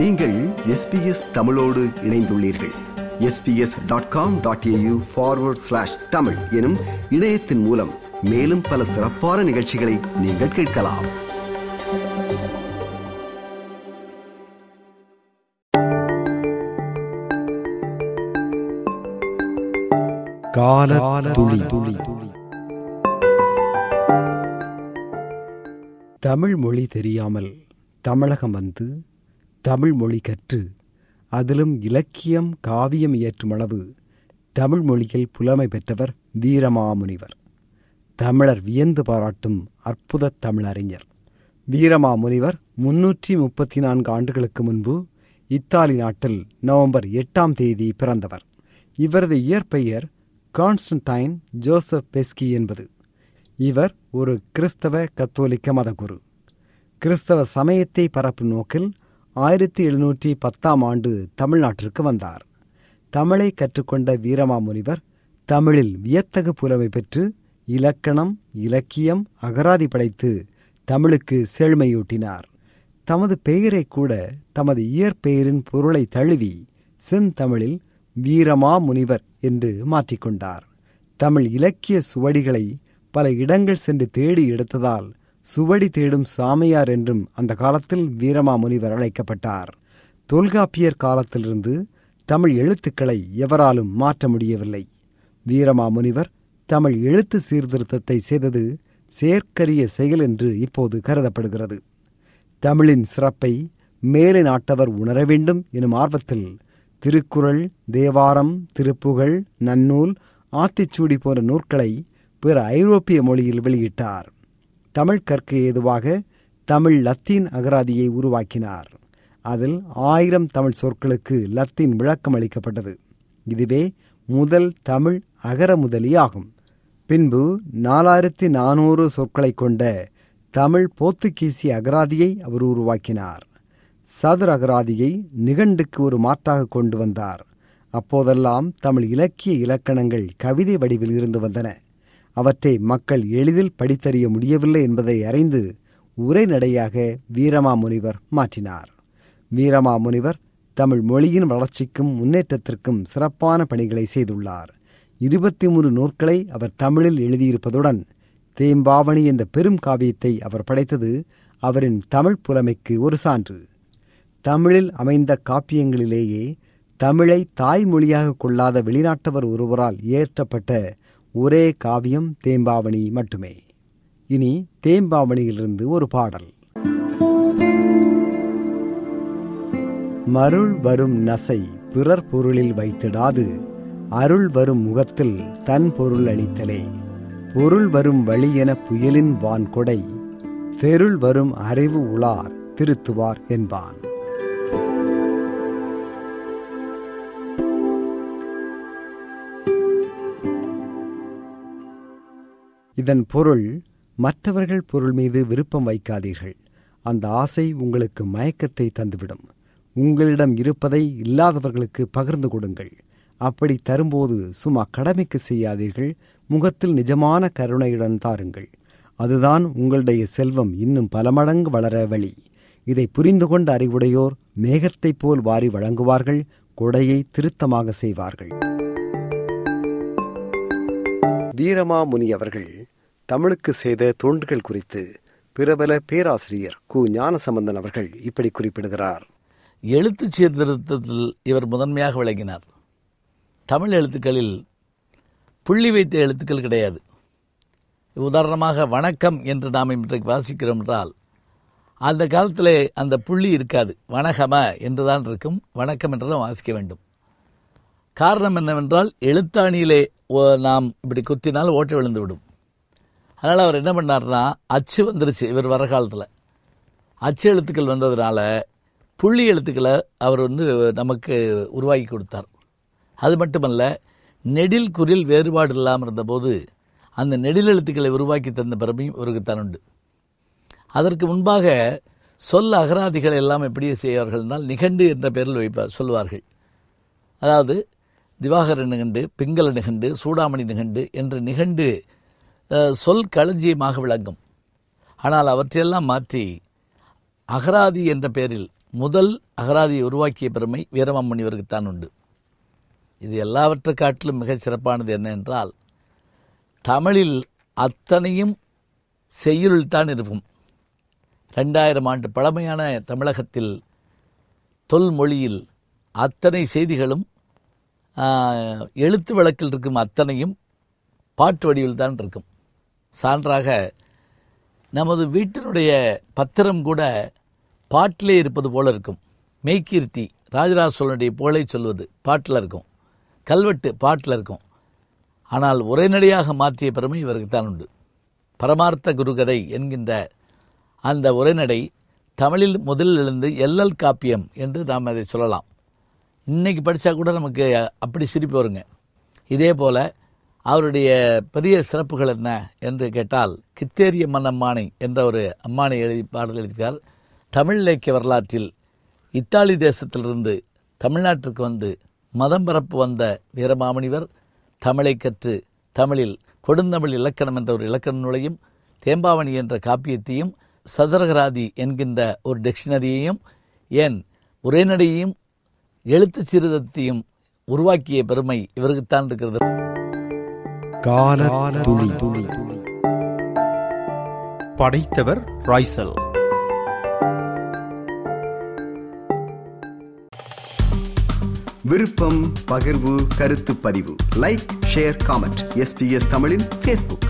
நீங்கள் எஸ்பிஎஸ் தமிழோடு இணைந்துள்ளீர்கள். SBS dot com dot AU forward slash Tamil எனும் இணையத்தின் மூலம் மேலும் பல சிறப்பான நிகழ்ச்சிகளை நீங்கள் கேட்கலாம். கால துளி துளி. தமிழ் மொழி தெரியாமல் தமிழகம் வந்து தமிழ் மொழி கற்று அதிலும் இலக்கியம் காவியம் இயற்றும் அளவு தமிழ் மொழியில் புலமை பெற்றவர் வீரமாமுனிவர். தமிழர் வியந்து பாராட்டும் அற்புத தமிழறிஞர் வீரமாமுனிவர் முன்னூற்றி முப்பத்தி நான்கு ஆண்டுகளுக்கு முன்பு இத்தாலி நாட்டில் நவம்பர் எட்டாம் தேதி பிறந்தவர். இவரது இயற்பெயர் கான்ஸ்டன்டைன் ஜோசப் பெஸ்கி என்பது. இவர் ஒரு கிறிஸ்தவ கத்தோலிக்க மதகுரு. கிறிஸ்தவ சமயத்தை பரப்பும் நோக்கில் ஆயிரத்தி எழுநூற்றி பத்தாம் ஆண்டு தமிழ்நாட்டிற்கு வந்தார். தமிழை கற்றுக்கொண்ட வீரமாமுனிவர் தமிழில் வியத்தகு புலமை பெற்று இலக்கணம் இலக்கியம் அகராதி படைத்து தமிழுக்கு செழுமையூட்டினார். தமது பெயரை கூட தமது இயற்பெயரின் பொருளை தழுவி செந்தமிழில் வீரமா முனிவர் என்று மாற்றிக்கொண்டார். தமிழ் இலக்கிய சுவடிகளை பல இடங்கள் சென்று தேடி எடுத்ததால் சுவடி தேடும் சாமியார் என்றும் அந்த காலத்தில் வீரமாமுனிவர் அழைக்கப்பட்டார். தொல்காப்பியர் காலத்திலிருந்து தமிழ் எழுத்துக்களை எவராலும் மாற்ற முடியவில்லை. வீரமாமுனிவர் தமிழ் எழுத்து சீர்திருத்தத்தை செய்தது செயற்கரிய செயல் என்று இப்போது கருதப்படுகிறது. தமிழின் சிறப்பை மேலை நாட்டவர் உணர வேண்டும் எனும் ஆர்வத்தில் திருக்குறள் தேவாரம் திருப்புகழ் நன்னூல் ஆத்திச்சூடி போன்ற நூற்களை பிற ஐரோப்பிய மொழியில் வெளியிட்டார். தமிழ் கற்க ஏதுவாக தமிழ் லத்தீன் அகராதியை உருவாக்கினார். அதில் ஆயிரம் தமிழ் சொற்களுக்கு லத்தீன் விளக்கம் அளிக்கப்பட்டது. இதுவே முதல் தமிழ் அகர முதலியாகும். பின்பு நாலாயிரத்தி நானூறு சொற்களை கொண்ட தமிழ் போத்துக்கீசி அகராதியை அவர் உருவாக்கினார். சதுர அகராதியை நிகண்டுக்கு ஒரு மாற்றாக கொண்டு வந்தார். அப்போதெல்லாம் தமிழ் இலக்கிய இலக்கணங்கள் கவிதை வடிவில் இருந்து வந்தன. அவற்றை மக்கள் எளிதில் படித்தறிய முடியவில்லை என்பதை அறிந்து உரைநடையாக வீரமாமுனிவர் மாற்றினார். வீரமாமுனிவர் தமிழ் மொழியின் வளர்ச்சிக்கும் முன்னேற்றத்திற்கும் சிறப்பான பணிகளை செய்துள்ளார். இருபத்தி மூன்று நூற்களை அவர் தமிழில் எழுதியிருப்பதுடன் தேம்பாவணி என்ற பெரும் காவியத்தை அவர் படைத்தது அவரின் தமிழ் புலமைக்கு ஒரு சான்று. தமிழில் அமைந்த காப்பியங்களிலேயே தமிழை தாய்மொழியாக கொள்ளாத வெளிநாட்டவர் ஒருவரால் இயற்றப்பட்ட ஒரே காவியம் தேம்பாவணி மட்டுமே. இனி தேம்பாவணியிலிருந்து ஒரு பாடல். மருள் வரும் நசை பிறர் பொருளில் வைத்திடாது அருள் வரும் முகத்தில் தன் பொருள் அளித்தலே. பொருள் வரும் வழி என புயலின் வான்கொடை தெருள் வரும் அறிவு உளார் திருத்துவார் என்பான். இதன் பொருள் மற்றவர்கள் பொருள் மீது விருப்பம் வைக்காதீர்கள். அந்த ஆசை உங்களுக்கு மயக்கத்தை தந்துவிடும். உங்களிடம் இருப்பதை இல்லாதவர்களுக்கு பகிர்ந்து கொடுங்கள். அப்படி தரும்போது சும்மா கடமைக்கு செய்யாதீர்கள். முகத்தில் நிஜமான கருணையுடன் தாருங்கள். அதுதான் உங்களுடைய செல்வம் இன்னும் பல மடங்கு வளர வழி. இதை புரிந்து கொண்ட அறிவுடையோர் மேகத்தைப் போல் வாரி வழங்குவார்கள் கொடையை திருத்தமாக செய்வார்கள். வீரமாமுனி அவர்கள் தமிழுக்கு செய்த தொண்டுகள் குறித்து பிரபல பேராசிரியர் கு. ஞானசம்பந்தன் அவர்கள் இப்படி குறிப்பிடுகிறார். எழுத்து சீர்திருத்தத்தில் இவர் முதன்மையாக விளங்கினார். தமிழ் எழுத்துக்களில் புள்ளி வைத்த எழுத்துக்கள் கிடையாது. உதாரணமாக வணக்கம் என்று நாம் இன்றைக்கு வாசிக்கிறோம் என்றால் அந்த காலத்தில் அந்த புள்ளி இருக்காது. வணகம என்றுதான் இருக்கும். வணக்கம் என்றுதான் வாசிக்க வேண்டும். காரணம் என்னவென்றால் எழுத்தாணியிலே நாம் இப்படி குத்தினால் ஓட்டை விழுந்து விடும் அதனால் அவர் என்ன பண்ணார்னா அச்சு வந்துருச்சு இவர் வர காலத்தில். அச்சு எழுத்துக்கள் வந்ததுனால புள்ளி எழுத்துக்களை அவர் வந்து நமக்கு உருவாக்கி கொடுத்தார். அது மட்டுமல்ல நெடில் குரில் வேறுபாடு இல்லாமல் இருந்தபோது அந்த நெடில் எழுத்துக்களை உருவாக்கி தந்த பெருமையும் இவருக்கு உண்டு. அதற்கு முன்பாக சொல் அகராதிகள் எல்லாம் எப்படி செய்வார்கள்னால் நிகண்டு என்ற பெயரில் வைப்பார் சொல்வார்கள். அதாவது திவாகர நிகண்டு பிங்கள நிகண்டு சூடாமணி நிகண்டு என்ற நிகண்டு சொல் களஞ்சியமாக விளங்கும். ஆனால் அவற்றையெல்லாம் மாற்றி அகராதி என்ற பெயரில் முதல் அகராதியை உருவாக்கிய பெருமை வீரமாமுனிவருக்குத்தான் உண்டு. இது எல்லாவற்றை காட்டிலும் மிகச் சிறப்பானது என்ன என்றால் தமிழில் அத்தனையும் செய்யுள்தான் இருக்கும். ரெண்டாயிரம் ஆண்டு பழமையான தமிழகத்தில் தொல்மொழியில் அத்தனை செய்திகளும் எழுத்து வழக்கில் இருக்கும் அத்தனையும் பாட்டு வடிவில் தான் இருக்கும். சான்றாக நமது வீட்டினுடைய பத்திரம் கூட பாட்டிலே இருப்பது போல இருக்கும். மெய்கீர்த்தி ராஜராஜ சோழனுடைய புகழை சொல்வது பாட்டில் இருக்கும். கல்வெட்டு பாட்டில் இருக்கும். ஆனால் உரைநடையாக மாற்றிய பெருமை இவருக்கு தான் உண்டு. பரமார்த்த குருகதை என்கின்ற அந்த உரைநடை தமிழில் முதலில் எழுந்து எல்லல் காப்பியம் என்று நாம் அதை சொல்லலாம். இன்னைக்கு படித்தா கூட நமக்கு அப்படி சிரிப்பு வருங்க. இதே போல அவருடைய பெரிய சிறப்புகள் என்ன என்று கேட்டால் கித்தேரிய மன்னம்மானை என்ற ஒரு அம்மானை எழுதி பாடல் எழுதியிருக்கார். தமிழ் இலக்கிய வரலாற்றில் இத்தாலி தேசத்திலிருந்து தமிழ்நாட்டிற்கு வந்து மதம் பரப்பு வந்த வீரமாமணிவர் தமிழை கற்று தமிழில் கொடுந்தமிழ் இலக்கணம் என்ற ஒரு இலக்கண நூலையும் தேம்பாவணி என்ற காப்பியத்தையும் சதுரகராதி என்கின்ற ஒரு டிக்ஷனரியையும் ஏன் உரைநடையையும் எழுத்துச் சீர்திருத்தத்தையும் உருவாக்கிய பெருமை இவருக்குத்தான் இருக்கிறது. கால துளி துளி படைத்தவர் ராய்சல் விருப்பம் பகிர்வு கருத்து பதிவு லைக் ஷேர் காமெண்ட் எஸ்பிஎஸ் தமிழின் Facebook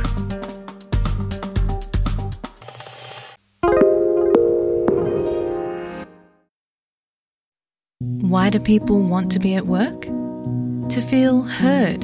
Why do people want to be at work? To feel heard,